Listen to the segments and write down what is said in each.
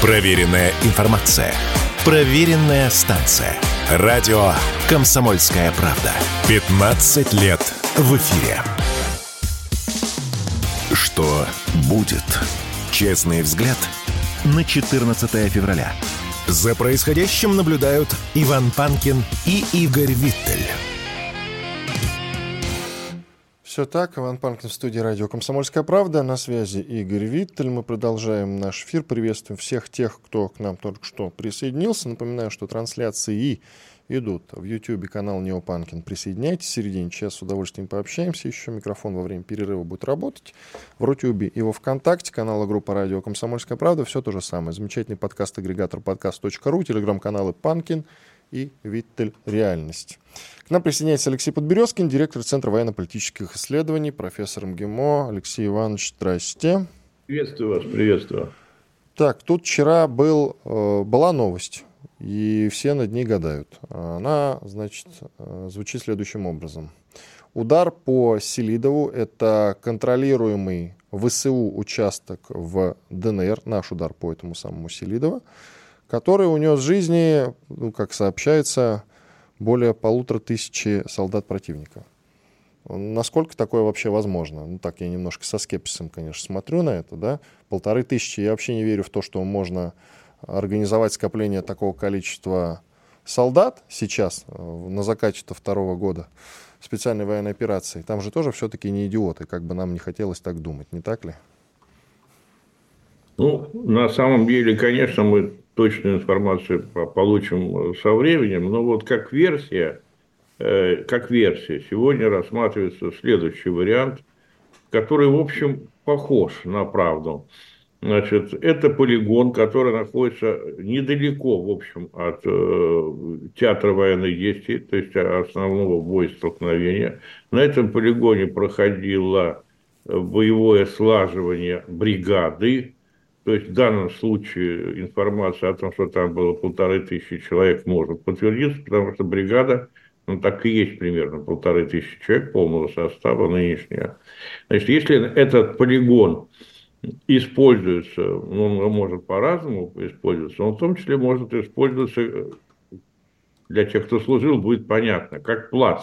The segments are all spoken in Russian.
Проверенная информация. Проверенная станция. Радио «Комсомольская правда». 15 лет в эфире. Что будет? Честный взгляд на 14 февраля. За происходящим наблюдают Иван Панкин и Игорь Виттель. Все так. Иван Панкин в студии радио «Комсомольская правда». На связи Игорь Виттель. Мы продолжаем наш эфир. Приветствуем всех тех, кто к нам только что присоединился. Напоминаю, что трансляции идут в YouTube канал Неопанкин. Присоединяйтесь в середине часа, с удовольствием пообщаемся. Еще микрофон во время перерыва будет работать. В Рутюбе и во Вконтакте канала группа радио «Комсомольская правда». Все то же самое. Замечательный подкаст-агрегатор подкаст.ру, телеграм-каналы «Панкин» и «Виттель. Реальность». К нам присоединяется Алексей Подберезкин, директор Центра военно-политических исследований, профессор МГИМО. Алексей Иванович, здрасте. Приветствую вас, приветствую. Так, тут вчера был, э, была новость, и все над ней гадают. Она, значит, э, звучит следующим образом. Удар по Селидову – это контролируемый ВСУ участок в ДНР, наш удар по этому самому Селидову, который унес жизни, ну, как сообщается, более полутора тысячи солдат противника. Насколько такое вообще возможно? Ну так, я немножко со скепсисом, конечно, смотрю на это, да. Полторы тысячи, я вообще не верю в то, что можно организовать скопление такого количества солдат сейчас, э, на закате второго года специальной военной операции. Там же тоже все-таки не идиоты, как бы нам не хотелось так думать, не так ли? Ну, на самом деле, конечно, мы точную информацию получим со временем, но вот как версия, э, как версия, сегодня рассматривается следующий вариант, который, в общем, похож на правду. Значит, это полигон, который находится недалеко, в общем, от э, театра военных действий, то есть основного боя столкновения. На этом полигоне проходило боевое слаживание бригады то есть в данном случае информация о том, что там было полторы тысячи человек, может подтвердиться, потому что бригада, ну так и есть примерно полторы тысячи человек полного состава нынешняя. Значит, если этот полигон используется, ну, он может по-разному использоваться, он в том числе может использоваться для тех, кто служил, будет понятно, как плац.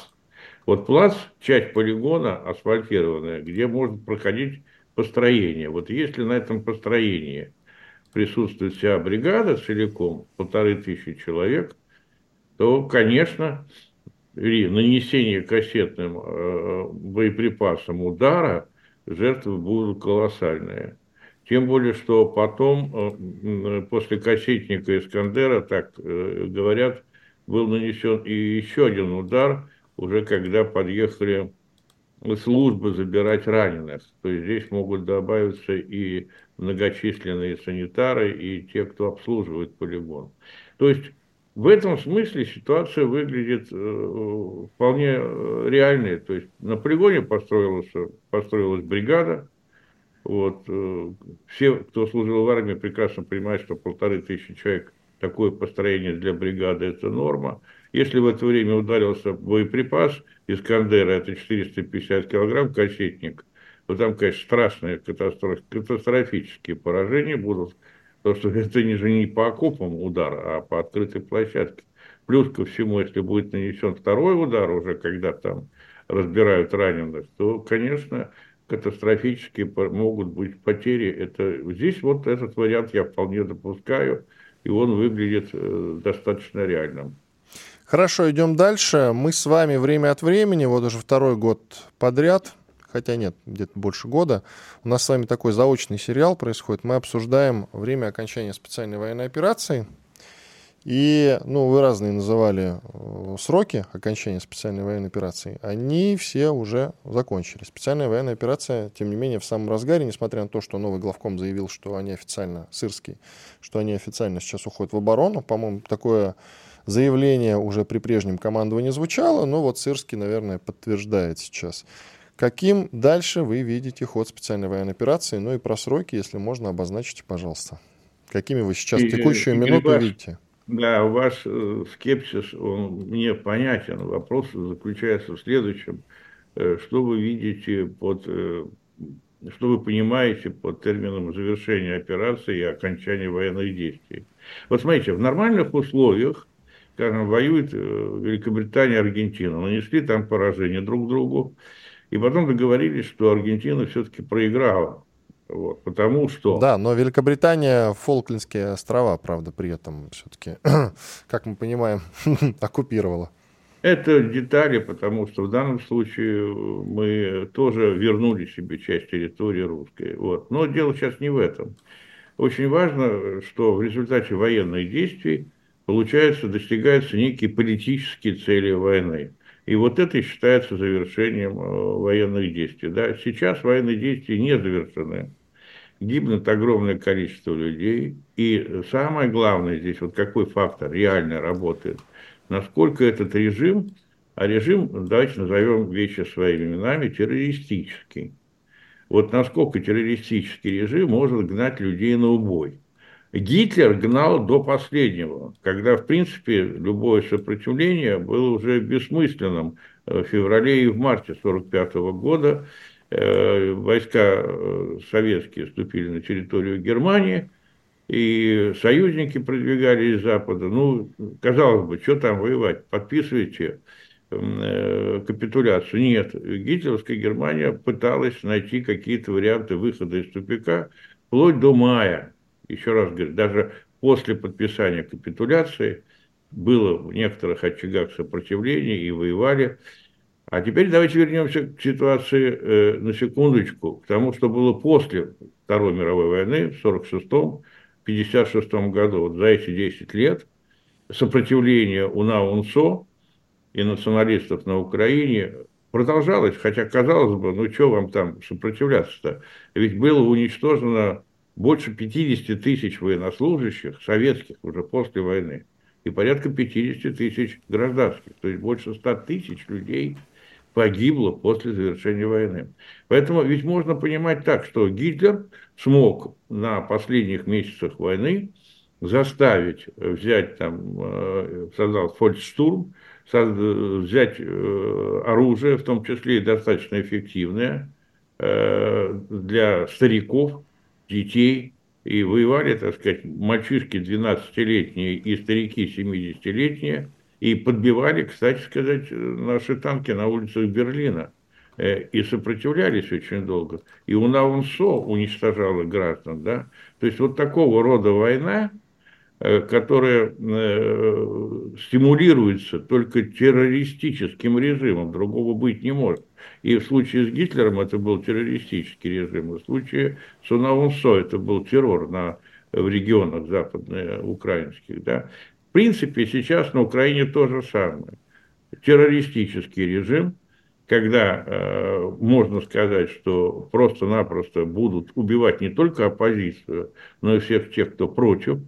Вот плац, часть полигона асфальтированная, где может проходить построения. Вот если на этом построении присутствует вся бригада целиком, полторы тысячи человек, то, конечно, при нанесении кассетным э, боеприпасом удара жертвы будут колоссальные. Тем более, что потом, э, после кассетника Искандера, так э, говорят, был нанесен и еще один удар, уже когда подъехали службы забирать раненых. То есть здесь могут добавиться и многочисленные санитары, и те, кто обслуживает полигон. То есть в этом смысле ситуация выглядит э, вполне э, реальной. То есть на полигоне построилась, построилась бригада. Вот, э, все, кто служил в армии, прекрасно понимают, что полторы тысячи человек такое построение для бригады – это норма. Если в это время ударился боеприпас Искандера, это 450 килограмм, кассетник, то там, конечно, страшные катастроф, катастрофические поражения будут, потому что это не же не по окопам удар, а по открытой площадке. Плюс ко всему, если будет нанесен второй удар, уже когда там разбирают раненых, то, конечно, катастрофические могут быть потери. Это, здесь вот этот вариант я вполне допускаю, и он выглядит э, достаточно реальным. Хорошо, идем дальше. Мы с вами время от времени, вот уже второй год подряд, хотя нет, где-то больше года, у нас с вами такой заочный сериал происходит. Мы обсуждаем время окончания специальной военной операции. И, ну, вы разные называли э, сроки окончания специальной военной операции. Они все уже закончились. Специальная военная операция, тем не менее, в самом разгаре, несмотря на то, что новый главком заявил, что они официально, Сырский, что они официально сейчас уходят в оборону. По-моему, такое заявление уже при прежнем командовании звучало, но вот Сырский, наверное, подтверждает сейчас. Каким дальше вы видите ход специальной военной операции? Ну и про сроки, если можно, обозначите, пожалуйста. Какими вы сейчас в текущую и, минуту ваш, видите? Да, ваш э, скепсис, он мне понятен. Вопрос заключается в следующем. Э, что вы видите под э, что вы понимаете под термином завершения операции и окончания военных действий. Вот смотрите, в нормальных условиях, скажем, воюет э, Великобритания и Аргентина, нанесли там поражение друг другу, и потом договорились, что Аргентина все-таки проиграла. Вот, потому что... Да, но Великобритания Фолклендские острова, правда, при этом все-таки, как мы понимаем, оккупировала. Это детали, потому что в данном случае мы тоже вернули себе часть территории русской. Вот. Но дело сейчас не в этом. Очень важно, что в результате военных действий, получается, достигаются некие политические цели войны. И вот это считается завершением э, военных действий. Да? Сейчас военные действия не завершены. Гибнет огромное количество людей. И самое главное здесь, вот какой фактор реально работает, насколько этот режим, а режим, давайте назовем вещи своими именами, террористический. Вот насколько террористический режим может гнать людей на убой. Гитлер гнал до последнего, когда, в принципе, любое сопротивление было уже бессмысленным. В феврале и в марте 1945 года э, войска э, советские вступили на территорию Германии, и союзники продвигались из Запада. Ну, казалось бы, что там воевать? Подписывайте э, капитуляцию. Нет, гитлеровская Германия пыталась найти какие-то варианты выхода из тупика вплоть до мая еще раз говорю, даже после подписания капитуляции было в некоторых очагах сопротивления и воевали. А теперь давайте вернемся к ситуации э, на секундочку, к тому, что было после Второй мировой войны в 1946-1956 году. Вот за эти 10 лет сопротивление УНА-УНСО и националистов на Украине продолжалось, хотя казалось бы, ну что вам там сопротивляться-то? Ведь было уничтожено больше 50 тысяч военнослужащих, советских уже после войны, и порядка 50 тысяч гражданских, то есть больше 100 тысяч людей погибло после завершения войны. Поэтому ведь можно понимать так, что Гитлер смог на последних месяцах войны заставить взять там, э, создал фолькштурм, взять э, оружие, в том числе и достаточно эффективное, э, для стариков, детей, и воевали, так сказать, мальчишки 12-летние и старики 70-летние, и подбивали, кстати сказать, наши танки на улицах Берлина. Э, и сопротивлялись очень долго. И УНАУНСО уничтожала граждан. Да? То есть вот такого рода война, Э, которая э, стимулируется только террористическим режимом, другого быть не может. И в случае с Гитлером это был террористический режим, в случае с Унаунсо это был террор на, в регионах западноукраинских. Да. В принципе, сейчас на Украине то же самое. Террористический режим, когда э, можно сказать, что просто-напросто будут убивать не только оппозицию, но и всех тех, кто против,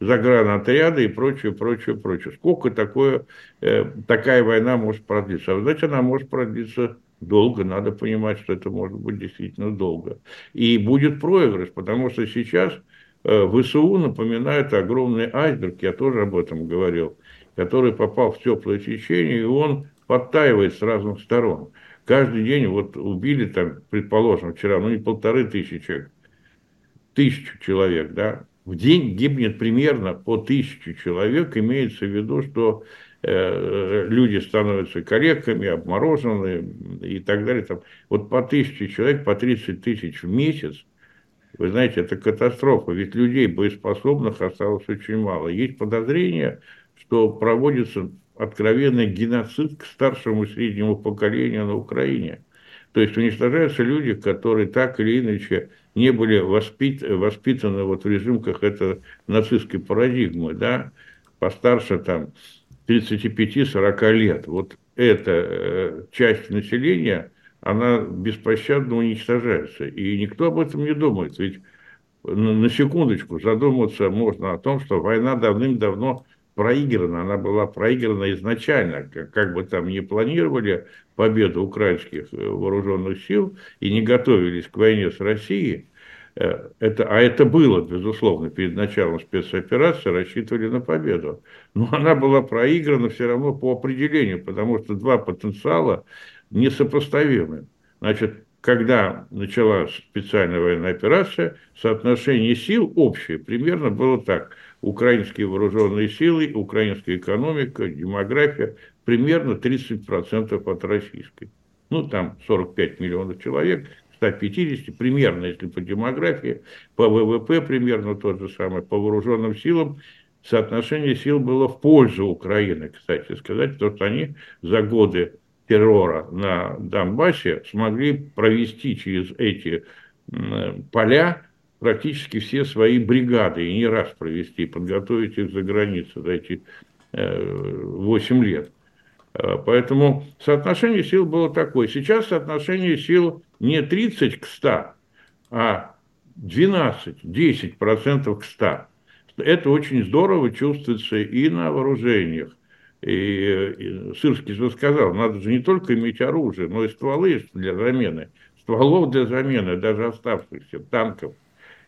загранотряды и прочее, прочее, прочее. Сколько такое, э, такая война может продлиться? А знаете, она может продлиться долго, надо понимать, что это может быть действительно долго. И будет проигрыш, потому что сейчас э, ВСУ напоминает огромный айсберг, я тоже об этом говорил, который попал в теплое течение, и он подтаивает с разных сторон. Каждый день вот убили там, предположим, вчера, ну не полторы тысячи человек, тысячу человек, да, в день гибнет примерно по тысяче человек, имеется в виду, что люди становятся коллегами, обморожены и так далее. Там, вот по тысяче человек, по 30 тысяч в месяц, вы знаете, это катастрофа, ведь людей боеспособных осталось очень мало. Есть подозрение, что проводится откровенный геноцид к старшему и среднему поколению на Украине. То есть уничтожаются люди, которые так или иначе не были воспит, воспитаны вот в режимках это нацистской парадигмы, да, постарше там 35-40 лет. Вот эта э, часть населения, она беспощадно уничтожается. И никто об этом не думает. Ведь на секундочку задуматься можно о том, что война давным-давно проиграна, она была проиграна изначально, как, бы там не планировали победу украинских э, вооруженных сил и не готовились к войне с Россией, это, а это было, безусловно, перед началом спецоперации, рассчитывали на победу. Но она была проиграна все равно по определению, потому что два потенциала несопоставимы. Значит, когда началась специальная военная операция, соотношение сил общее примерно было так. Украинские вооруженные силы, украинская экономика, демография примерно 30% от российской. Ну, там 45 миллионов человек, 150 примерно, если по демографии, по ВВП примерно тот же самый, по вооруженным силам соотношение сил было в пользу Украины, кстати сказать, потому что они за годы террора на Донбассе смогли провести через эти поля практически все свои бригады, и не раз провести, подготовить их за границу за эти 8 э, лет. Э, поэтому соотношение сил было такое. Сейчас соотношение сил не 30 к 100, а 12-10% к 100. Это очень здорово чувствуется и на вооружениях, и Сырский же сказал, надо же не только иметь оружие, но и стволы для замены. Стволов для замены, даже оставшихся танков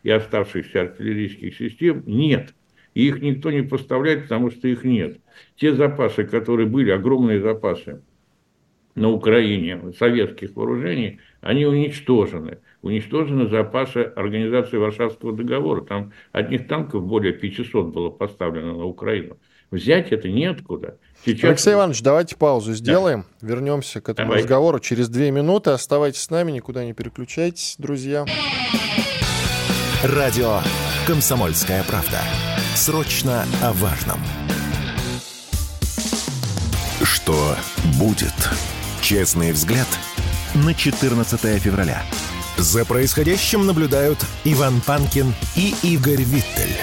и оставшихся артиллерийских систем нет. И их никто не поставляет, потому что их нет. Те запасы, которые были, огромные запасы на Украине советских вооружений, они уничтожены. Уничтожены запасы Организации Варшавского договора. Там одних танков более 500 было поставлено на Украину. Взять это неоткуда. Сейчас... Алексей Иванович, давайте паузу сделаем. Да. Вернемся к этому Давай. разговору через две минуты. Оставайтесь с нами, никуда не переключайтесь, друзья. Радио «Комсомольская правда». Срочно о важном. Что будет? Честный взгляд на 14 февраля. За происходящим наблюдают Иван Панкин и Игорь Виттель.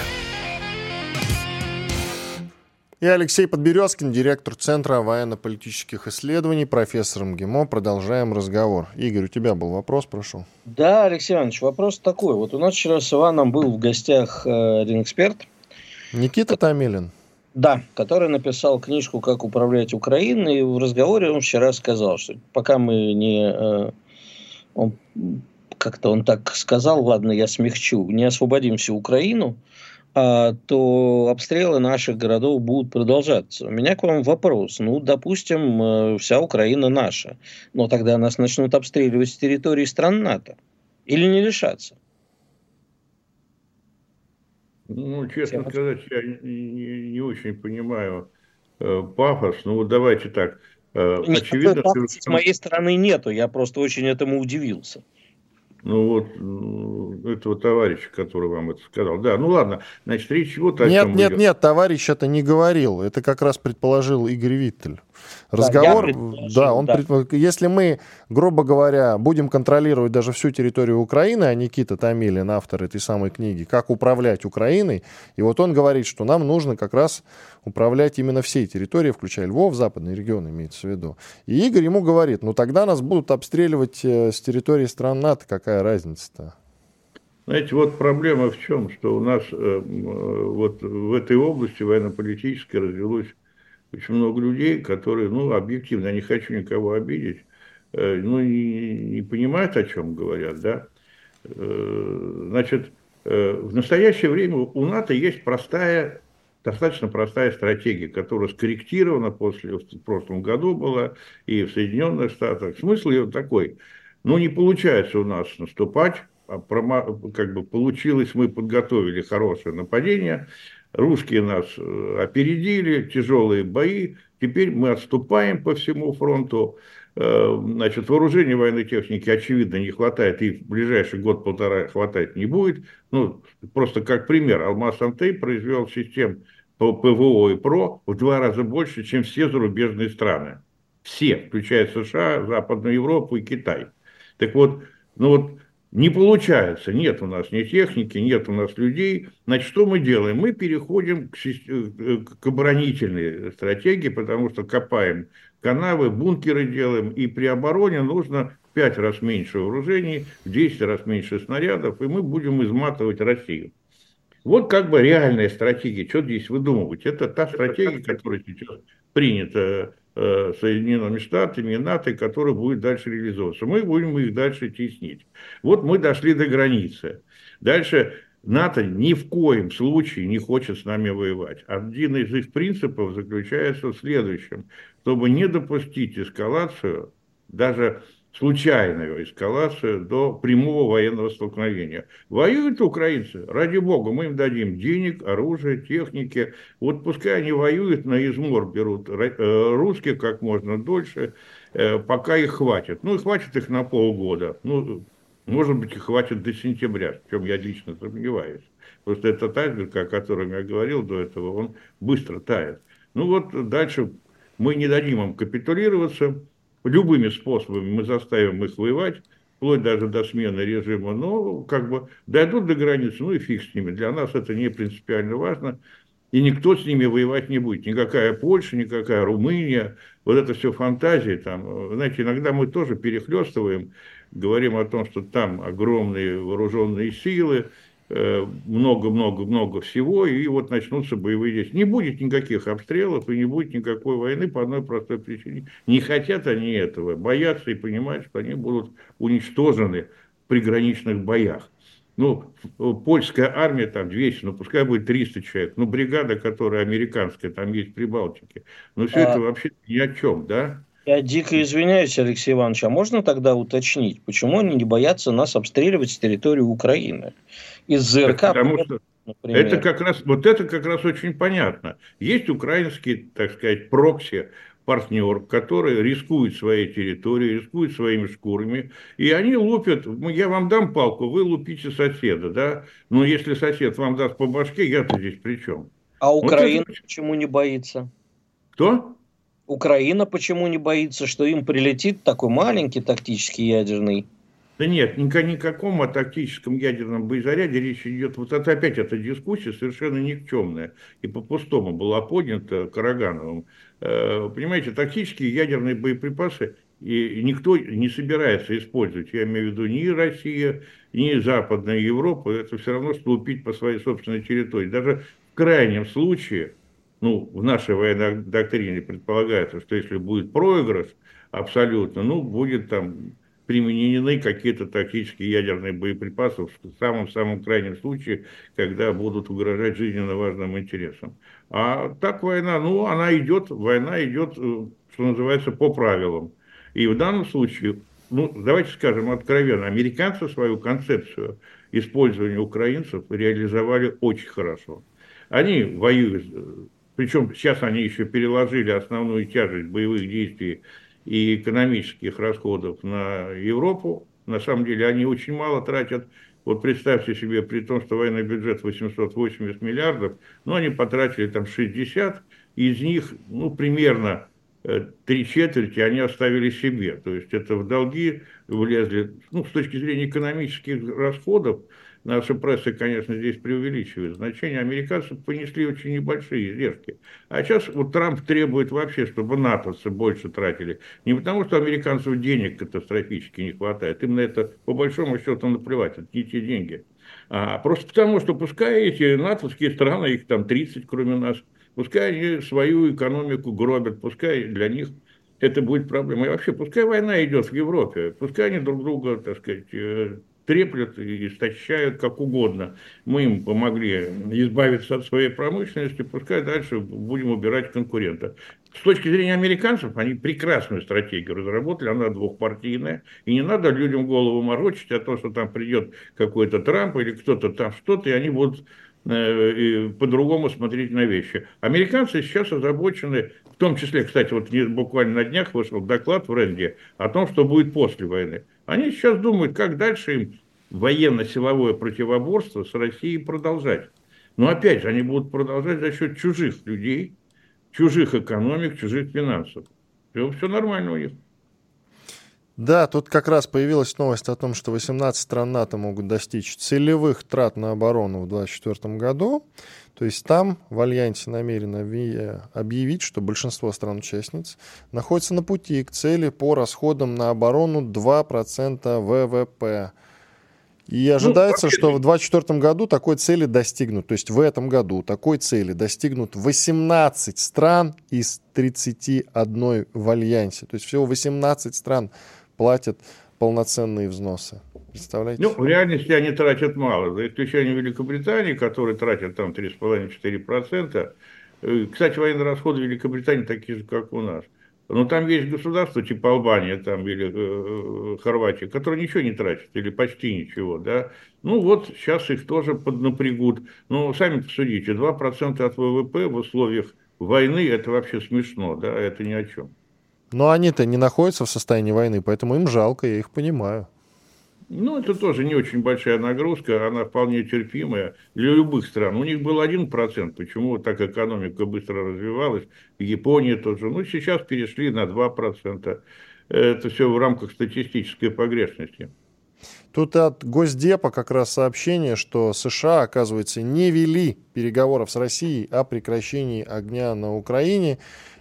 И Алексей Подберезкин, директор Центра военно-политических исследований, профессор МГИМО. Продолжаем разговор. Игорь, у тебя был вопрос, прошу. Да, Алексей Иванович, вопрос такой. Вот у нас вчера с Иваном был в гостях э, один эксперт. Никита Томилин. Да, который написал книжку «Как управлять Украиной». И в разговоре он вчера сказал, что пока мы не... Э, он, как-то он так сказал, ладно, я смягчу, не освободим всю Украину, а, то обстрелы наших городов будут продолжаться. У меня к вам вопрос. Ну, допустим, э, вся Украина наша, но тогда нас начнут обстреливать с территории стран НАТО. Или не решаться? Ну, честно Всем сказать, я не, не очень понимаю э, пафос. Ну, вот давайте так. Э, очевидно, что... с моей стороны нету. Я просто очень этому удивился. Ну вот этого товарища, который вам это сказал. Да, ну ладно, значит, речь вот о Нет, чем нет, идет. нет, товарищ это не говорил. Это как раз предположил Игорь Виттель. Разговор, да, да он да. Пред... если мы, грубо говоря, будем контролировать даже всю территорию Украины, а Никита Томилин, автор этой самой книги, как управлять Украиной, и вот он говорит, что нам нужно как раз управлять именно всей территорией, включая Львов, западный регион имеется в виду. И Игорь ему говорит, ну тогда нас будут обстреливать э, с территории стран НАТО, какая разница-то? Знаете, вот проблема в чем, что у нас э, э, вот в этой области военно-политической развелось очень много людей, которые, ну, объективно, я не хочу никого обидеть, э, ну, не, не понимают, о чем говорят, да. Э, значит, э, в настоящее время у НАТО есть простая, достаточно простая стратегия, которая скорректирована после, в прошлом году была и в Соединенных Штатах. Смысл ее такой, ну, не получается у нас наступать, а как бы получилось, мы подготовили хорошее нападение, Русские нас э, опередили, тяжелые бои. Теперь мы отступаем по всему фронту. Э, значит, вооружения военной техники, очевидно, не хватает, и в ближайший год-полтора хватать не будет. Ну, просто как пример, Алмаз Антей произвел систем по ПВО и ПРО в два раза больше, чем все зарубежные страны. Все, включая США, Западную Европу и Китай. Так вот, ну вот не получается, нет у нас ни техники, нет у нас людей. Значит, что мы делаем? Мы переходим к, э, к оборонительной стратегии, потому что копаем канавы, бункеры делаем, и при обороне нужно в 5 раз меньше вооружений, в 10 раз меньше снарядов, и мы будем изматывать Россию. Вот как бы реальная стратегия. Что здесь выдумывать? Это та стратегия, которая сейчас принята Соединенными Штатами и НАТО, которые будет дальше реализовываться. Мы будем их дальше теснить. Вот мы дошли до границы. Дальше НАТО ни в коем случае не хочет с нами воевать. Один из их принципов заключается в следующем. Чтобы не допустить эскалацию даже случайную эскалацию до прямого военного столкновения. Воюют украинцы, ради бога, мы им дадим денег, оружие, техники. Вот пускай они воюют, на измор берут э, русских как можно дольше, э, пока их хватит. Ну, и хватит их на полгода. Ну, может быть, их хватит до сентября, в чем я лично сомневаюсь. Просто этот айсберг, о котором я говорил до этого, он быстро тает. Ну вот дальше мы не дадим им капитулироваться, любыми способами мы заставим их воевать, вплоть даже до смены режима, но как бы дойдут до границы, ну и фиг с ними. Для нас это не принципиально важно, и никто с ними воевать не будет. Никакая Польша, никакая Румыния, вот это все фантазии. Там, знаете, иногда мы тоже перехлестываем, говорим о том, что там огромные вооруженные силы, много-много-много всего, и вот начнутся боевые действия. Не будет никаких обстрелов и не будет никакой войны по одной простой причине. Не хотят они этого, боятся и понимают, что они будут уничтожены в приграничных боях. Ну, польская армия там 200, ну, пускай будет 300 человек. Ну, бригада, которая американская, там есть при Балтике. Но все а... это вообще ни о чем, да? Я дико извиняюсь, Алексей Иванович, а можно тогда уточнить, почему они не боятся нас обстреливать с территории Украины? Из ЗРК, Потому что например. это как раз, вот это как раз очень понятно. Есть украинский, так сказать, прокси, партнер, который рискует своей территорией, рискует своими шкурами, и они лупят, «Ну, я вам дам палку, вы лупите соседа, да, но если сосед вам даст по башке, я-то здесь при чем? А Украина вот это... почему не боится? Кто? Украина почему не боится, что им прилетит такой маленький тактический ядерный? Да нет, ни о никаком тактическом ядерном боезаряде речь идет. Вот это опять эта дискуссия совершенно никчемная и по-пустому была поднята Карагановым. Э, понимаете, тактические ядерные боеприпасы и никто не собирается использовать. Я имею в виду ни Россия, ни Западная Европа. Это все равно, что лупить по своей собственной территории. Даже в крайнем случае – ну, в нашей военной доктрине предполагается, что если будет проигрыш абсолютно, ну, будет там применены какие-то тактические ядерные боеприпасы в самом-самом крайнем случае, когда будут угрожать жизненно важным интересам. А так война, ну, она идет, война идет, э, что называется, по правилам. И в данном случае, ну, давайте скажем откровенно, американцы свою концепцию использования украинцев реализовали очень хорошо. Они воюют причем сейчас они еще переложили основную тяжесть боевых действий и экономических расходов на Европу. На самом деле они очень мало тратят. Вот представьте себе, при том, что военный бюджет 880 миллиардов, ну, они потратили там 60, из них, ну, примерно э, три четверти они оставили себе. То есть это в долги влезли, ну, с точки зрения экономических расходов, Наша пресса, конечно, здесь преувеличивает значение. Американцы понесли очень небольшие издержки. А сейчас вот Трамп требует вообще, чтобы натовцы больше тратили. Не потому, что американцев денег катастрофически не хватает. Им на это, по большому счету, наплевать. Это не те деньги. А просто потому, что пускай эти натовские страны, их там 30, кроме нас, пускай они свою экономику гробят, пускай для них это будет проблема. И вообще, пускай война идет в Европе, пускай они друг друга, так сказать, э, треплют и истощают как угодно. Мы им помогли избавиться от своей промышленности, пускай дальше будем убирать конкурента. С точки зрения американцев, они прекрасную стратегию разработали, она двухпартийная, и не надо людям голову морочить о том, что там придет какой-то Трамп или кто-то там что-то, и они будут э, по-другому смотреть на вещи. Американцы сейчас озабочены, в том числе, кстати, вот буквально на днях вышел доклад в Ренде о том, что будет после войны. Они сейчас думают, как дальше им военно-силовое противоборство с Россией продолжать. Но опять же, они будут продолжать за счет чужих людей, чужих экономик, чужих финансов. Все, все нормально у них. Да, тут как раз появилась новость о том, что 18 стран НАТО могут достичь целевых трат на оборону в 2024 году. То есть там в Альянсе намерены объявить, что большинство стран-участниц находится на пути к цели по расходам на оборону 2% ВВП. И ну, ожидается, ну, что в 2024 году такой цели достигнут. То есть в этом году такой цели достигнут 18 стран из 31 в Альянсе. То есть всего 18 стран платят полноценные взносы. Представляете? Ну, в реальности они тратят мало, за исключением Великобритании, которые тратят там 3,5-4%. Э, кстати, военные расходы Великобритании такие же, как у нас. Но там есть государства типа Албания там, или э, э Хорватия, которые ничего не тратят, или почти ничего. Да? Ну вот сейчас их тоже поднапрягут. Ну, сами посудите, 2% от ВВП в условиях войны – это вообще смешно, да, это ни о чем. Но они-то не находятся в состоянии войны, поэтому им жалко, я их понимаю. Ну, это тоже не очень большая нагрузка, она вполне терпимая для любых стран. У них был один процент, почему так экономика быстро развивалась, в Японии тоже. Ну, сейчас перешли на 2%. Это все в рамках статистической погрешности. Тут от Госдепа как раз сообщение, что США, оказывается, не вели переговоров с Россией о прекращении огня на Украине.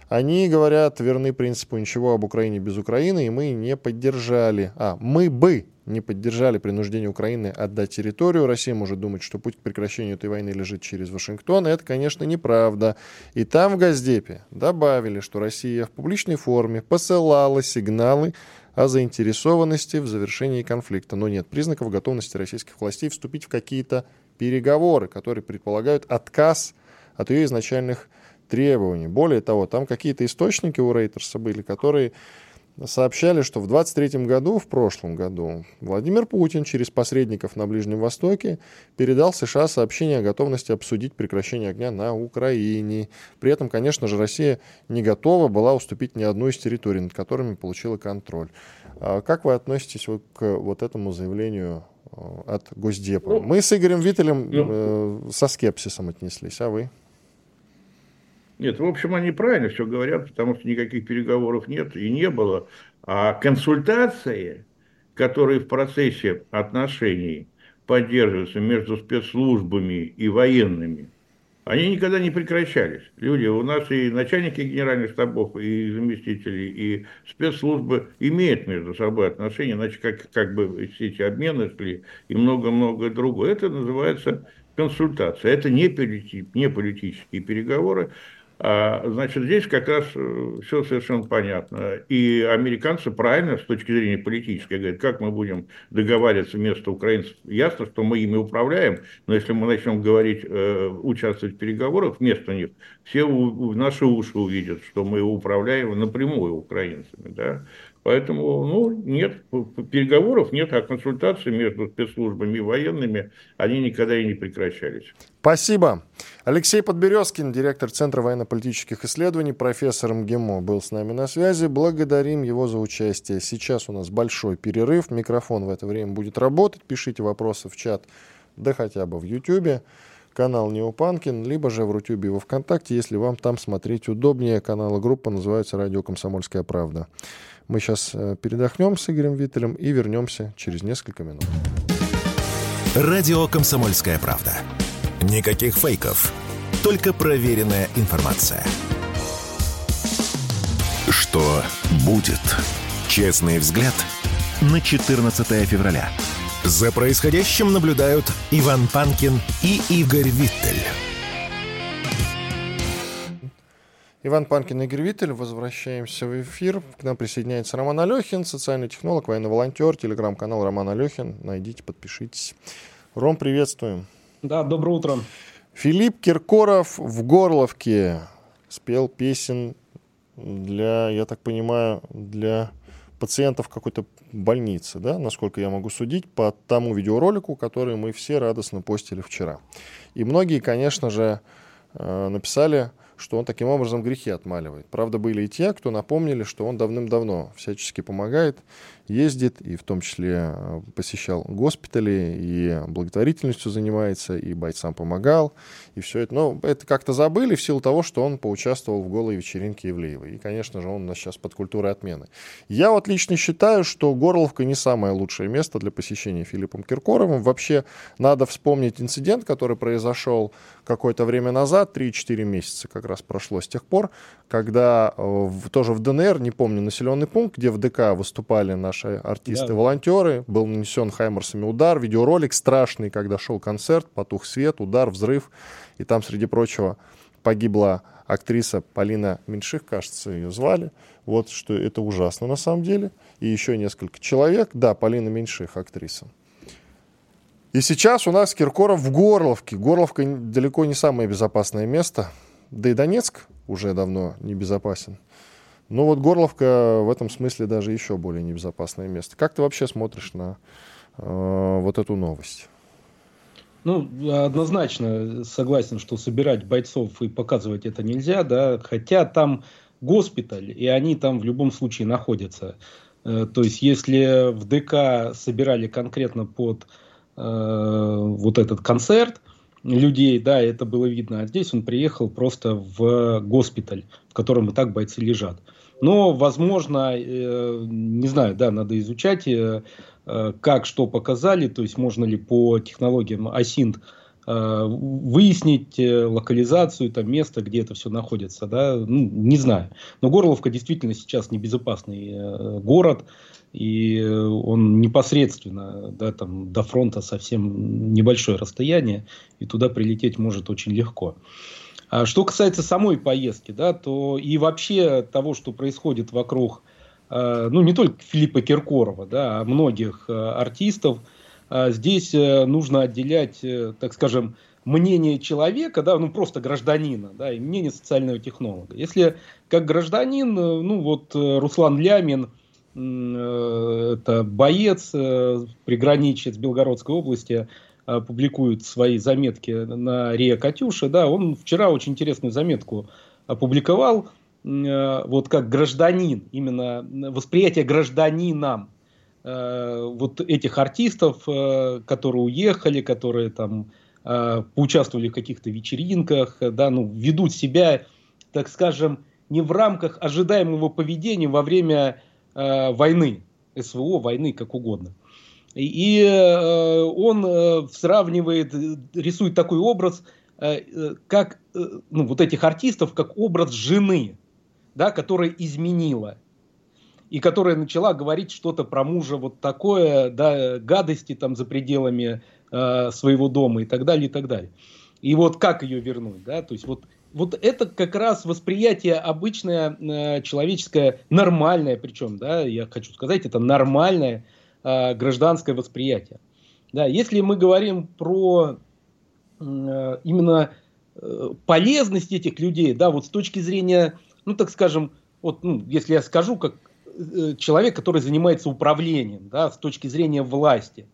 Они говорят, верны принципу ничего об Украине без Украины, и мы не поддержали. А, мы бы не поддержали принуждение Украины отдать территорию. Россия может думать, что путь к прекращению этой войны лежит через Вашингтон. Это, конечно, неправда. И там в Газдепе добавили, что Россия в публичной форме посылала сигналы о заинтересованности в завершении конфликта. Но нет признаков готовности российских властей вступить в какие-то переговоры, которые предполагают отказ от ее изначальных требований. Более того, там какие-то источники у Рейтерса были, которые сообщали, что в 23 году, в прошлом году, Владимир Путин через посредников на Ближнем Востоке передал США сообщение о готовности обсудить прекращение огня на Украине. При этом, конечно же, Россия не готова была уступить ни одну из территорий, над которыми получила контроль. А как вы относитесь вот к вот этому заявлению э, от Госдепа? Ну, Мы с Игорем Виттелем ну, э, со скепсисом отнеслись, а вы? Нет, в общем, они правильно все говорят, потому что никаких переговоров нет и не было. А консультации, которые в процессе отношений поддерживаются между спецслужбами и военными, они никогда не прекращались. Люди, у нас и начальники генеральных штабов, и заместители, и спецслужбы имеют между собой отношения, иначе как, как бы все эти обмены шли и много-много другое. Это называется консультация. Это не, полити, не политические переговоры, значит, здесь как раз э, все совершенно понятно. И американцы правильно, с точки зрения политической, говорят, как мы будем договариваться вместо украинцев. Ясно, что мы ими управляем, но если мы начнем говорить, э, участвовать в переговорах вместо них, все наши уши увидят, что мы управляем напрямую украинцами. Да? Поэтому, ну, нет, переговоров нет, а консультации между спецслужбами и военными, они никогда и не прекращались. Спасибо. Алексей Подберезкин, директор Центра военно-политических исследований, профессор МГИМО, был с нами на связи. Благодарим его за участие. Сейчас у нас большой перерыв. Микрофон в это время будет работать. Пишите вопросы в чат, да хотя бы в YouTube канал Неопанкин, либо же в Рутюбе во Вконтакте, если вам там смотреть удобнее. Канал и группа называется «Радио Комсомольская правда». Мы сейчас э, передохнем с Игорем Виттелем и вернемся через несколько минут. Радио «Комсомольская правда». Никаких фейков, только проверенная информация. Что будет? Честный взгляд на 14 февраля. За происходящим наблюдают Иван Панкин и Игорь Виттель. Иван Панкин, Игорь Виттель. Возвращаемся в эфир. К нам присоединяется Роман Алехин, социальный технолог, военный волонтер, телеграм-канал Роман Алехин. Найдите, подпишитесь. Ром, приветствуем. Да, доброе утро. Филипп Киркоров в Горловке спел песен для, я так понимаю, для пациентов какой-то больницы, да, насколько я могу судить, по тому видеоролику, который мы все радостно постили вчера. И многие, конечно же, э, написали что он таким образом грехи отмаливает. Правда, были и те, кто напомнили, что он давным-давно всячески помогает, ездит, и в том числе э, посещал госпитали, и благотворительностью занимается, и бойцам помогал, и все это. Но это как-то забыли в силу того, что он поучаствовал в голой вечеринке Ивлеевой. И, конечно же, он у нас сейчас под культурой отмены. Я вот лично считаю, что Горловка не самое лучшее место для посещения Филиппом Киркоровым. Вообще, надо вспомнить инцидент, который произошел какое-то время назад, 3-4 месяца как раз прошло с тех пор, когда э, в, тоже в ДНР, не помню, населенный пункт, где в ДК выступали наши артисты-волонтеры, был нанесен хаймерсами удар, видеоролик страшный, когда шел концерт, потух свет, удар, взрыв, и там, среди прочего, погибла актриса Полина Меньших, кажется, ее звали. Вот что это ужасно на самом деле. И еще несколько человек. Да, Полина Меньших, актриса. И сейчас у нас Киркоров в Горловке. Горловка далеко не самое безопасное место. Да и Донецк уже давно не безопасен. Но вот Горловка в этом смысле даже еще более небезопасное место. Как ты вообще смотришь на э, вот эту новость? Ну, однозначно согласен, что собирать бойцов и показывать это нельзя, да, хотя там госпиталь, и они там в любом случае находятся. Э, то есть, если в ДК собирали конкретно под э, вот этот концерт людей, да, это было видно, а здесь он приехал просто в госпиталь, в котором и так бойцы лежат. Но, возможно, э, не знаю, да, надо изучать э, Э, как что показали, то есть можно ли по технологиям э, выяснить э, локализацию, там место, где это все находится, да, ну, не знаю. Но Горловка действительно сейчас небезопасный город, и он непосредственно, да, там до фронта совсем небольшое расстояние, и туда прилететь может очень легко. А что касается самой поездки, да, то и вообще того, что происходит вокруг Э, ну, не только Филиппа Киркорова, да, а многих э, артистов. А здесь э, нужно отделять, так скажем, мнение человека, да, ну просто гражданина, да, и мнение социального технолога. Если как гражданин, ну вот Руслан Лямин, это боец, приграничец Белгородской области, публикует свои заметки на Рия Катюша, да, он вчера очень интересную заметку опубликовал, Э, вот как гражданин, именно восприятие гражданином э, вот этих артистов, э, которые уехали, которые там поучаствовали в каких-то вечеринках, да, ну, ведут себя, так скажем, не в рамках ожидаемого поведения во время войны, СВО, войны, как угодно. И он сравнивает, рисует такой образ, как ну, вот этих артистов, как образ жены да, которая изменила. И которая начала говорить что-то про мужа вот такое, да, гадости там за пределами э, своего дома и так далее, и так далее. И вот как ее вернуть, да, то есть вот, вот это как раз восприятие обычное, э, человеческое, нормальное причем, да, я хочу сказать, это нормальное э, гражданское восприятие. Да, если мы говорим про э, именно э, полезность этих людей, да, вот с точки зрения ну, так скажем, вот, ну, если я скажу, как человек, который занимается управлением, да, с точки зрения власти,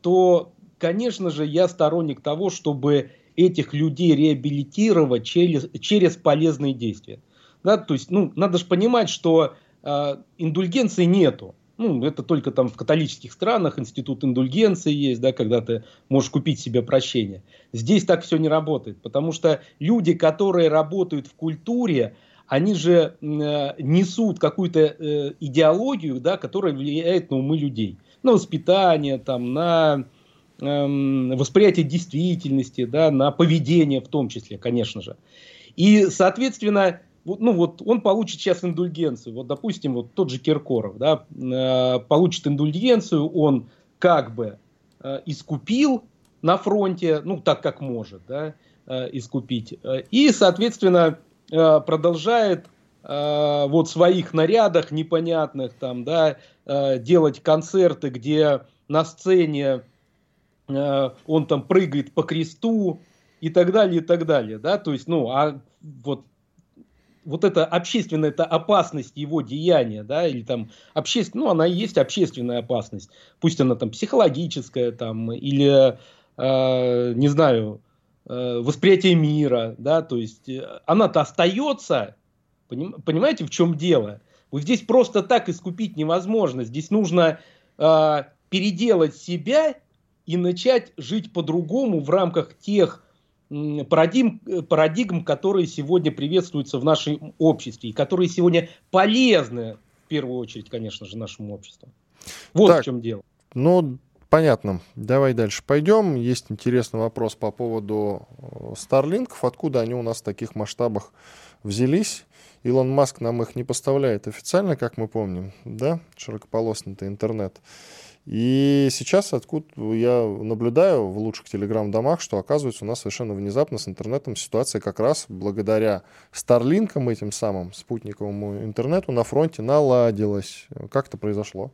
то, конечно же, я сторонник того, чтобы этих людей реабилитировать через, через полезные действия. Да, то есть, ну, надо же понимать, что э, индульгенции нету. Ну, это только там в католических странах институт индульгенции есть, да, когда ты можешь купить себе прощение. Здесь так все не работает, потому что люди, которые работают в культуре, они же э, несут какую-то э, идеологию, да, которая влияет на умы людей, на воспитание, там, на э, восприятие действительности, да, на поведение в том числе, конечно же. И, соответственно, ну вот он получит сейчас индульгенцию. Вот, допустим, вот тот же Киркоров, да, э, получит индульгенцию, он как бы э, искупил на фронте, ну так как может, да, э, искупить. И, соответственно, продолжает э, вот своих нарядах непонятных там, да, делать концерты, где на сцене он там прыгает по кресту и так далее, и так далее, да, то есть, ну, а вот вот эта общественная это опасность его деяния, да, или там общественная, ну, она и есть общественная опасность, пусть она там психологическая, там, или, э, не знаю, Э, восприятие мира, да, то есть э, она-то остается, поним, понимаете, в чем дело? Вот здесь просто так искупить невозможно, здесь нужно э, переделать себя и начать жить по-другому в рамках тех парадигм, парадигм, которые сегодня приветствуются в нашем обществе и которые сегодня полезны, в первую очередь, конечно же, нашему обществу. Вот так, в чем дело. Ну, Понятно. Давай дальше пойдем. Есть интересный вопрос по поводу Старлинков. Э, Откуда они у нас в таких масштабах взялись? Илон Маск нам их не поставляет официально, как мы помним, да, широкополосный интернет. И сейчас откуда я наблюдаю в лучших телеграм-домах, что оказывается у нас совершенно внезапно с интернетом ситуация как раз благодаря Старлинкам, этим самым спутниковому интернету на фронте наладилась. Как это произошло?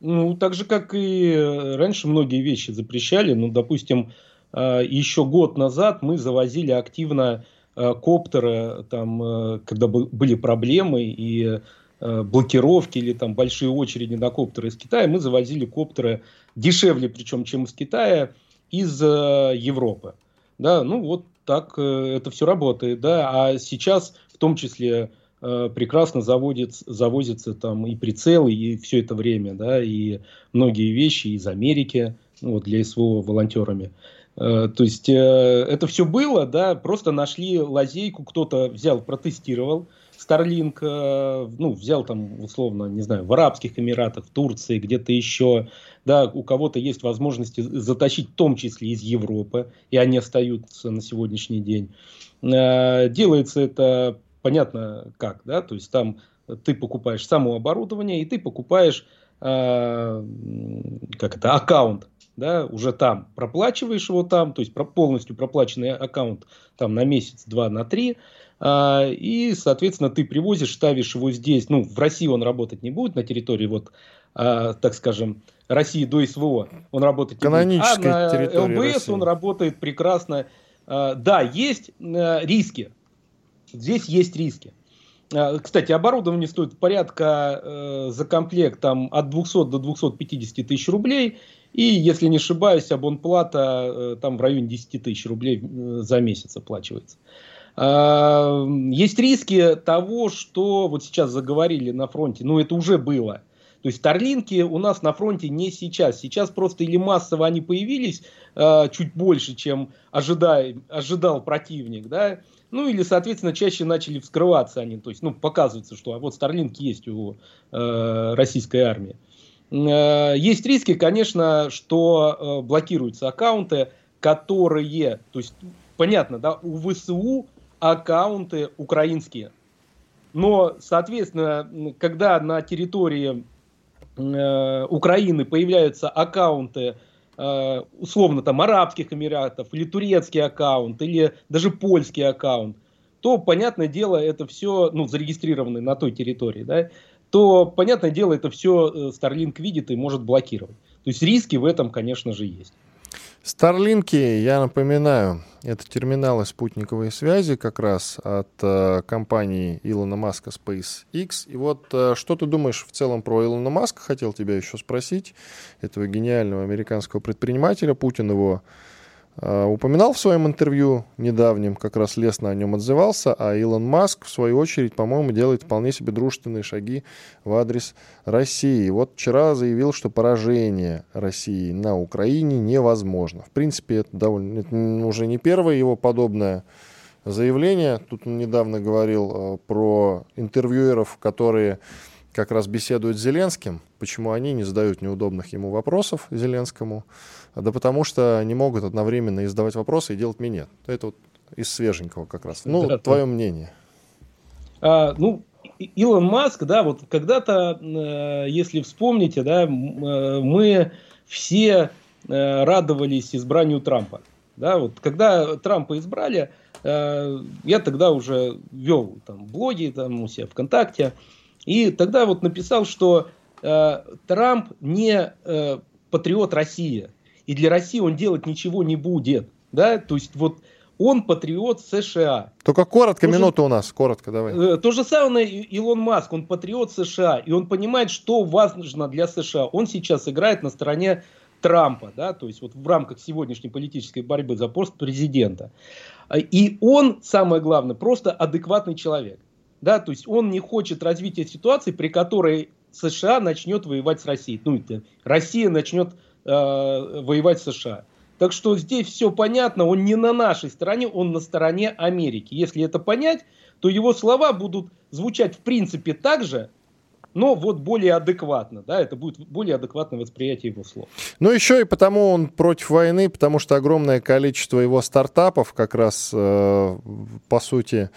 Ну, так же, как и э, раньше многие вещи запрещали. Ну, допустим, э, еще год назад мы завозили активно коптеры, там, когда были проблемы и блокировки или там большие очереди на коптеры из Китая, мы завозили коптеры дешевле, причем, чем из Китая, из Европы. Да, ну вот так это все работает, да, а сейчас в том числе Э, прекрасно заводит, завозится там и прицелы, и все это время, да, и многие вещи из Америки, ну, вот для СВО волонтерами. Э, то есть э, это все было, да, просто нашли лазейку, кто-то взял, протестировал, Starlink, ну, взял там, условно, не знаю, в Арабских Эмиратах, в Турции, где-то еще, да, у кого-то есть возможности затащить, в том числе из Европы, и они остаются на сегодняшний день. Делается это понятно как, да, то есть там ты покупаешь само оборудование и ты покупаешь э, как это аккаунт, да, уже там проплачиваешь его там, то есть полностью проплаченный аккаунт там на месяц, два, на три, э, и соответственно ты привозишь, ставишь его здесь, ну в России он работать не будет на территории вот, э, так скажем, России до СВО он работать не будет, а на ЛБС России. он работает прекрасно. Э, да, есть э, риски, Здесь есть риски. А, кстати, оборудование стоит порядка э, за комплект там, от 200 до 250 тысяч рублей. И, если не ошибаюсь, абонплата э, там в районе 10 тысяч рублей э, за месяц оплачивается. Э, есть риски того, что вот сейчас заговорили на фронте, ну это уже было. То есть Старлинки у нас на фронте не сейчас. Сейчас просто или массово они появились э, чуть больше, чем ожидая, ожидал противник, да, ну или, соответственно, чаще начали вскрываться они, то есть, ну, показывается, что а вот Starlink есть у э, российской армии. Э, есть риски, конечно, что э, блокируются аккаунты, которые, то есть, понятно, да, у ВСУ аккаунты украинские. Но, соответственно, когда на территории э, Украины появляются аккаунты Э, условно там Арабских Эмиратов, или турецкий аккаунт, или даже польский аккаунт, то, понятное дело, это все, ну, зарегистрированы на той территории, да, то, понятное дело, это все э, Starlink видит и может блокировать. То есть риски в этом, конечно же, есть. Старлинки, я напоминаю, это терминалы спутниковой связи как раз от э, компании Илона Маска SpaceX. И вот э, что ты думаешь в целом про Илона Маска? Хотел тебя еще спросить, этого гениального американского предпринимателя. Путин его упоминал в своем интервью недавнем, как раз лестно о нем отзывался, а Илон Маск, в свою очередь, по-моему, делает вполне себе дружественные шаги в адрес России. Вот вчера заявил, что поражение России на Украине невозможно. В принципе, это, довольно, это уже не первое его подобное заявление. Тут он недавно говорил э, про интервьюеров, которые как раз беседуют с Зеленским, почему они не задают неудобных ему вопросов Зеленскому. Да потому что не могут одновременно и задавать вопросы и делать минет. Это вот из свеженького как раз. Ну, да, твое да. мнение. А, ну, Илон Маск, да, вот когда-то, э, если вспомните, да, э, мы все э, радовались избранию Трампа. Да, вот когда Трампа избрали, я тогда уже вел там блоги там у себя ВКонтакте, и тогда вот написал, что Трамп не патриот России, и для России он делать ничего не будет. Да? То есть вот он патриот США. Только коротко, то минута у нас, коротко давай. Э, то же самое Илон Маск, он патриот США, и он понимает, что важно для США. Он сейчас играет на стороне Трампа, да, то есть вот в рамках сегодняшней политической борьбы за пост президента. И он, самое главное, просто адекватный человек. Да, то есть он не хочет развития ситуации, при которой США начнет воевать с Россией. Ну, Россия начнет э, воевать США. Так что здесь все понятно, он не на нашей стороне, он на стороне Америки. Если это понять, то его слова будут звучать в принципе так же, но вот более адекватно, да, это будет более адекватное восприятие его слов. Ну, еще и потому он против войны, потому что огромное количество его стартапов как раз, э, по сути,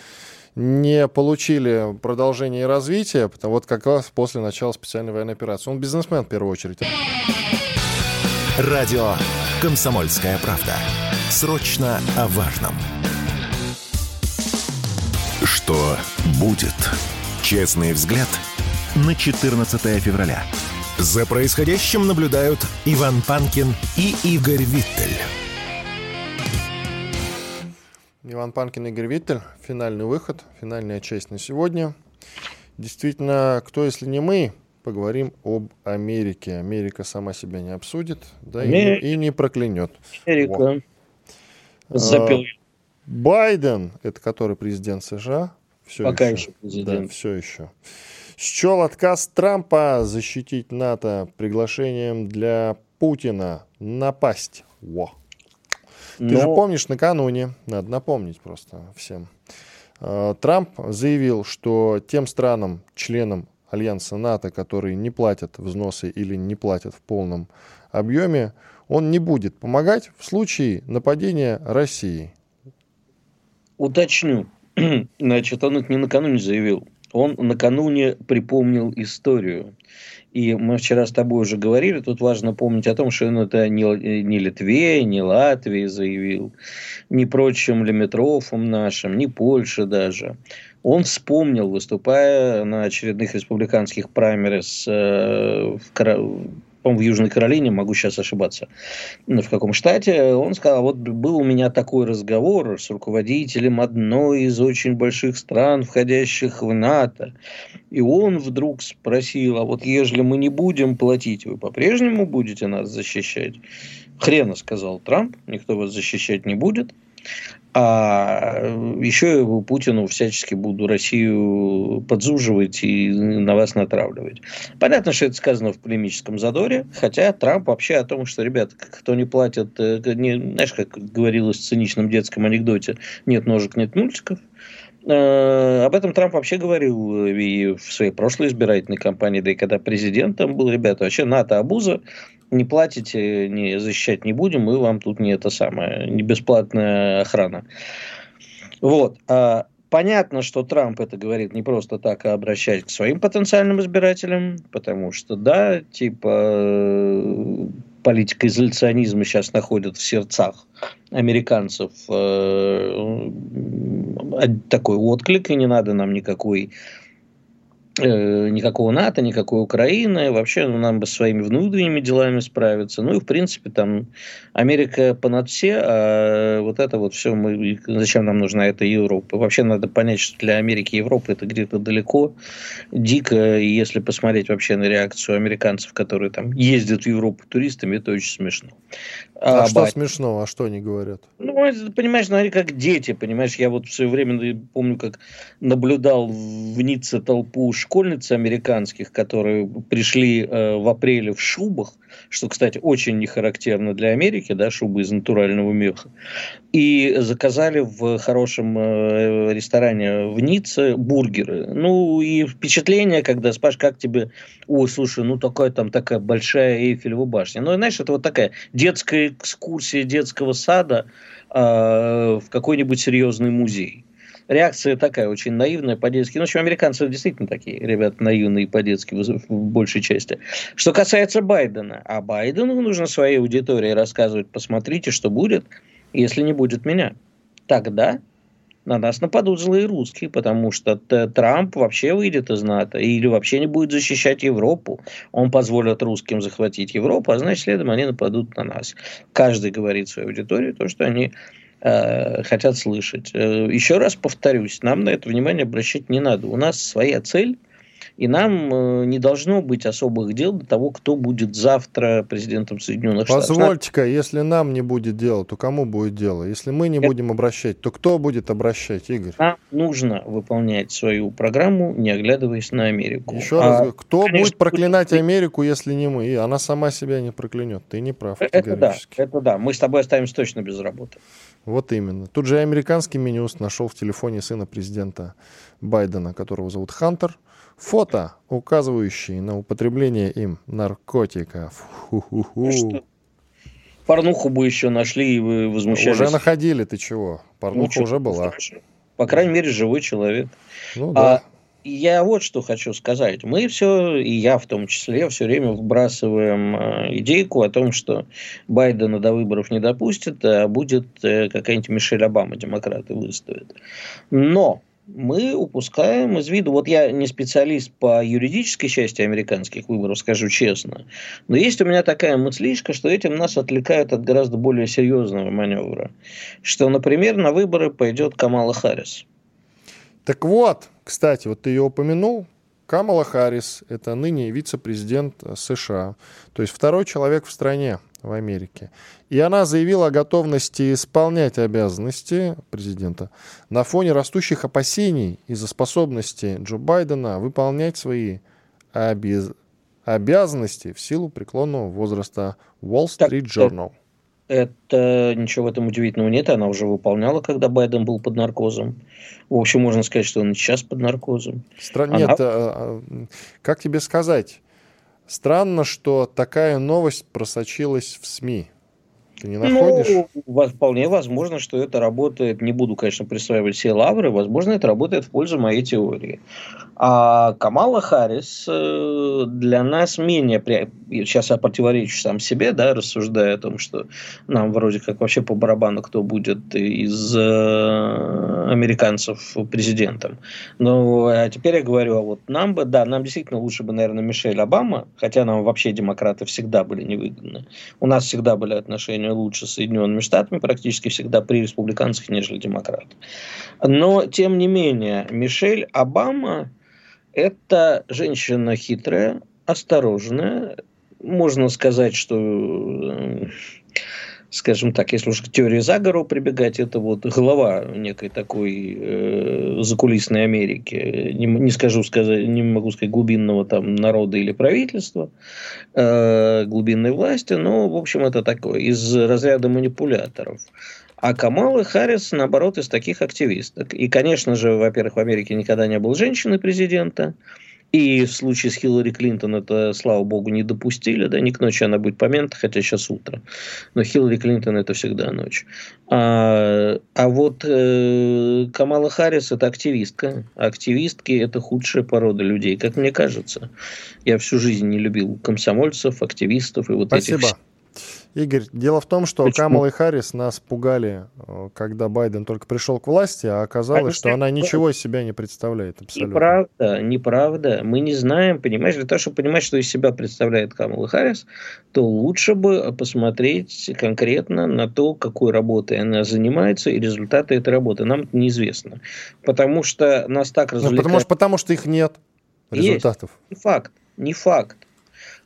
не получили продолжение и развитие, потому вот как раз после начала специальной военной операции. Он бизнесмен в первую очередь. Радио «Комсомольская правда». Срочно о важном. Что будет? Честный взгляд на 14 февраля. За происходящим наблюдают Иван Панкин и Игорь Виттель. Иван Панкин, Игорь Виттель. Финальный выход, финальная часть на сегодня. Действительно, кто, если не мы, поговорим об Америке. Америка сама себя не обсудит, да, и, и не проклянет. Америка. Запил. А, Байден, это который президент США, все Пока еще, еще президент. Да, все еще. Счел отказ Трампа защитить НАТО приглашением для Путина напасть. Во. Ты Но... же помнишь накануне, надо напомнить просто всем. А, Трамп заявил, что тем странам, членам альянса НАТО, которые не платят взносы или не платят в полном объеме, он не будет помогать в случае нападения России. Уточню. Значит, он это не накануне заявил. Он накануне припомнил историю. И мы вчера с тобой уже говорили, тут важно помнить о том, что он это не, не Литве, не Латвии заявил, не прочим лимитрофам нашим, не Польше даже он вспомнил, выступая на очередных республиканских праймерис э, в, в Южной Каролине, могу сейчас ошибаться, в каком штате, он сказал, вот был у меня такой разговор с руководителем одной из очень больших стран, входящих в НАТО, и он вдруг спросил, а вот ежели мы не будем платить, вы по-прежнему будете нас защищать? Хрена, сказал Трамп, никто вас защищать не будет. А еще Путину всячески буду Россию подзуживать и на вас натравливать. Понятно, что это сказано в полемическом задоре, хотя Трамп вообще о том, что, ребят, кто не платит, э, не, знаешь, как говорилось в циничном детском анекдоте, нет ножек, нет мультиков. Э, об этом Трамп вообще говорил и в своей прошлой избирательной кампании, да и когда президентом был, ребята, вообще НАТО обуза, не платите, не защищать не будем, мы вам тут не это самое, не бесплатная охрана. Вот. А понятно, что Трамп это говорит не просто так, а обращаясь к своим потенциальным избирателям, потому что, да, типа политика изоляционизма сейчас находит в сердцах американцев э, такой отклик, и не надо нам никакой Э, никакого НАТО, никакой Украины, вообще ну, нам бы своими внутренними делами справиться. Ну и, в принципе, там Америка понад все, а вот это вот все, мы, зачем нам нужна эта Европа? Вообще надо понять, что для Америки Европа это где-то далеко, дико, и если посмотреть вообще на реакцию американцев, которые там ездят в Европу туристами, это очень смешно. А, а что бать... смешно, а что они говорят? Ну, понимаешь, ну, они как дети, понимаешь, я вот в свое время помню, как наблюдал в Ницце толпу школьниц американских, которые пришли э, в апреле в шубах, что, кстати, очень не характерно для Америки, да, шубы из натурального меха, и заказали в хорошем э, ресторане в Ницце бургеры. Ну, и впечатление, когда спрашиваешь, как тебе, ой, слушай, ну, такая там такая большая Эйфелева башня. Ну, знаешь, это вот такая детская экскурсия детского сада э, в какой-нибудь серьезный музей реакция такая, очень наивная, по-детски. Ну, в общем, американцы действительно такие, ребята, наивные по-детски в, в большей части. Что касается Байдена, а Байдену нужно своей аудитории рассказывать, посмотрите, что будет, если не будет меня. Тогда на нас нападут злые русские, потому что Трамп вообще выйдет из НАТО или вообще не будет защищать Европу. Он позволит русским захватить Европу, а значит, следом они нападут на нас. Каждый говорит своей аудитории то, что они Э, хотят слышать. Э, еще раз повторюсь, нам на это внимание обращать не надо. У нас своя цель, и нам э, не должно быть особых дел до того, кто будет завтра президентом Соединенных Штатов. Позвольте-ка, если нам не будет дела, то кому будет дело? Если мы не это... будем обращать, то кто будет обращать, Игорь? Нам нужно выполнять свою программу, не оглядываясь на Америку. Еще а, раз, кто конечно, будет проклинать будет... Америку, если не мы? И она сама себя не проклянет. Ты не прав. Это да, это да. Мы с тобой останемся точно без работы. Вот именно. Тут же американский Минюс нашел в телефоне сына президента Байдена, которого зовут Хантер, фото, указывающие на употребление им наркотиков. Ну Порнуху бы еще нашли и вы возмущались. Уже находили, ты чего? Порнуха ну, уже была. По крайней мере, живой человек. Ну, да. а, я вот что хочу сказать. Мы все, и я в том числе, все время вбрасываем э, идейку о том, что Байдена до выборов не допустят, а будет э, какая-нибудь Мишель Обама, демократы выставят. Но мы упускаем из виду, вот я не специалист по юридической части американских выборов, скажу честно, но есть у меня такая мыслишка, что этим нас отвлекают от гораздо более серьезного маневра, что, например, на выборы пойдет Камала Харрис. Так вот, кстати, вот ты ее упомянул, Камала Харрис – это ныне вице-президент США, то есть второй человек в стране, в Америке. И она заявила о готовности исполнять обязанности президента на фоне растущих опасений из-за способности Джо Байдена выполнять свои обез... обязанности в силу преклонного возраста Wall Street Journal. Это ничего в этом удивительного нет, она уже выполняла, когда Байден был под наркозом. В общем, можно сказать, что он сейчас под наркозом. Стра... Она... Нет, а, а, как тебе сказать? Странно, что такая новость просочилась в СМИ. Ты не находишь? Ну, вполне возможно, что это работает, не буду, конечно, присваивать все лавры, возможно, это работает в пользу моей теории. А Камала Харрис э, для нас менее... Сейчас я противоречу сам себе, да, рассуждая о том, что нам вроде как вообще по барабану, кто будет из э, американцев президентом. Но а теперь я говорю, а вот нам бы, да, нам действительно лучше бы, наверное, Мишель Обама, хотя нам вообще демократы всегда были невыгодны. У нас всегда были отношения лучше с Соединенными Штатами, практически всегда при республиканцах, нежели демократах. Но, тем не менее, Мишель Обама это женщина хитрая, осторожная. Можно сказать, что, э, скажем так, если уж к теории заговора прибегать, это вот глава некой такой э, закулисной Америки. Не, не скажу сказать, не могу сказать глубинного там народа или правительства, э, глубинной власти, но, в общем, это такое, из разряда манипуляторов. А Камала Харрис, наоборот, из таких активисток. И, конечно же, во-первых, в Америке никогда не было женщины президента. И в случае с Хиллари Клинтон это, слава богу, не допустили. Да, не к ночи она будет помянута, хотя сейчас утро. Но Хиллари Клинтон это всегда ночь. А, а вот э, Камала Харрис это активистка. Активистки это худшая порода людей, как мне кажется. Я всю жизнь не любил комсомольцев, активистов и вот Спасибо. этих Игорь, дело в том, что Почему? Камала и Харрис нас пугали, э, когда Байден только пришел к власти, а оказалось, Они что она ничего из себя не представляет абсолютно. Неправда, неправда. Мы не знаем, понимаешь, для того, чтобы понимать, что из себя представляет Камала Харрис, то лучше бы посмотреть конкретно на то, какой работой она занимается и результаты этой работы. Нам это неизвестно. Потому что нас так развлекают... Ну, потому, что, потому что их нет результатов. Есть. Не факт, не факт.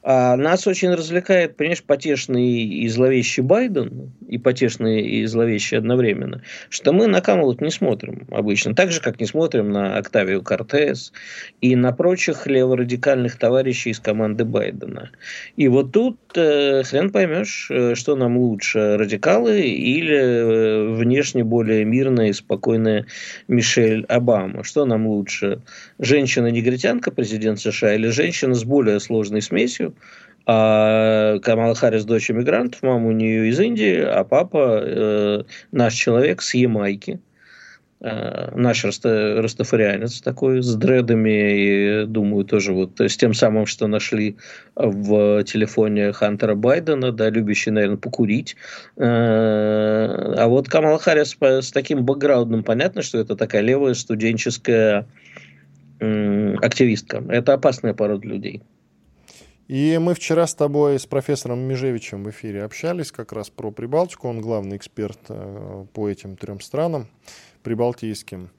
А нас очень развлекает, понимаешь, потешный и зловещий Байден, и потешный и зловещий одновременно, что мы на Камалу не смотрим обычно. Так же, как не смотрим на Октавию Кортес и на прочих леворадикальных товарищей из команды Байдена. И вот тут э, хрен поймешь, э, что нам лучше, радикалы или э, внешне более мирная и спокойная Мишель Обама. Что нам лучше, женщина-негритянка, президент США, или женщина с более сложной смесью, а Камала Харрис дочь иммигрантов, мама у нее из Индии, а папа э, наш человек с Ямайки. Э, наш раста, растафарианец такой, с дредами, и, думаю, тоже вот с тем самым, что нашли в телефоне Хантера Байдена, да, любящий, наверное, покурить. Э, а вот Камала Харрис с таким бэкграундом, понятно, что это такая левая студенческая активистка. Это опасная порода людей. И мы вчера с тобой, с профессором Межевичем в эфире общались как раз про Прибалтику. Он главный эксперт э, по этим трем странам прибалтийским.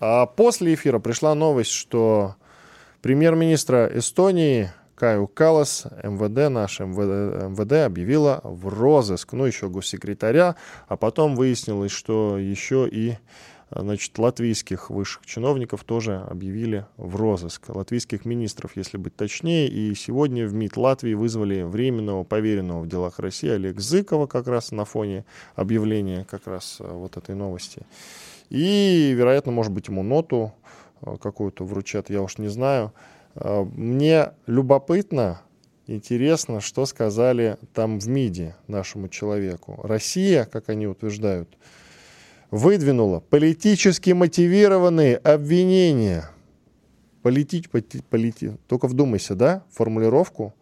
А после эфира пришла новость, что премьер-министра Эстонии Каю Калас, МВД, наш МВД, МВД объявила в розыск, ну еще госсекретаря, а потом выяснилось, что еще и значит, латвийских высших чиновников тоже объявили в розыск. Латвийских министров, если быть точнее. И сегодня в МИД Латвии вызвали временного поверенного в делах России Олег Зыкова как раз на фоне объявления как раз э, вот этой новости. И, вероятно, может быть, ему ноту э, какую-то вручат, я уж не знаю. Мне любопытно, интересно, что сказали там в МИДе нашему человеку. Россия, как они утверждают, выдвинула политически мотивированные обвинения. Полити, полити, полити, только вдумайся, да, формулировку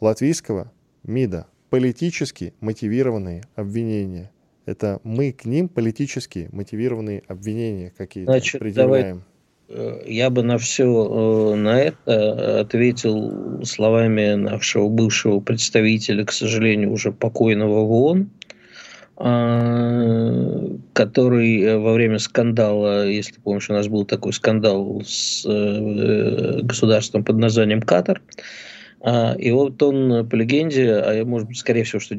латвийского МИДа. Политически мотивированные обвинения. Это мы к ним политически мотивированные обвинения какие-то Значит, предъявляем. Давай э, я бы на все на это ответил словами нашего бывшего представителя, к сожалению, уже покойного в ООН, а, который э, во время скандала, если помнишь, у нас был такой скандал с э, государством под названием Катар, а, и вот он по легенде, а может быть, скорее всего, что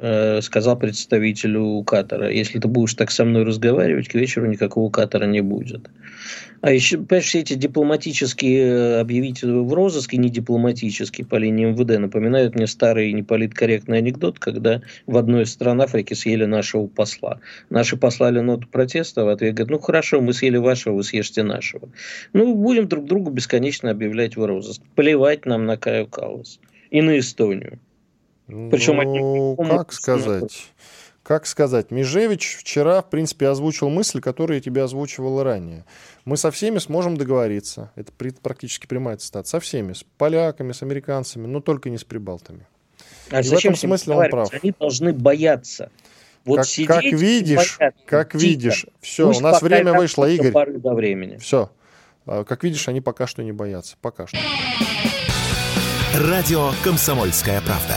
Э, сказал представителю Катара, если ты будешь так со мной разговаривать, к вечеру никакого Катара не будет. А еще, понимаешь, все эти дипломатические э, объявить в розыск и не дипломатические по линии МВД напоминают мне старый неполиткорректный анекдот, когда в одной из стран Африки съели нашего посла. Наши послали ноту протеста, в ответ говорят, ну хорошо, мы съели вашего, вы съешьте нашего. Ну, будем друг другу бесконечно объявлять в розыск. Плевать нам на Каю Каллас и на Эстонию. Причем ну, как сказать? Как сказать? Межевич вчера, в принципе, озвучил мысль, которую я тебе озвучивал ранее. Мы со всеми сможем договориться. Это практически прямая цитата. Со всеми. С поляками, с американцами, но только не с прибалтами. А И зачем в этом смысле он прав. Они должны бояться. Вот как, как видишь, бояться, как тихо. видишь, все, Пусть у нас время вышло, Игорь. До времени. Все. А, как видишь, они пока что не боятся. Пока что. Радио «Комсомольская правда».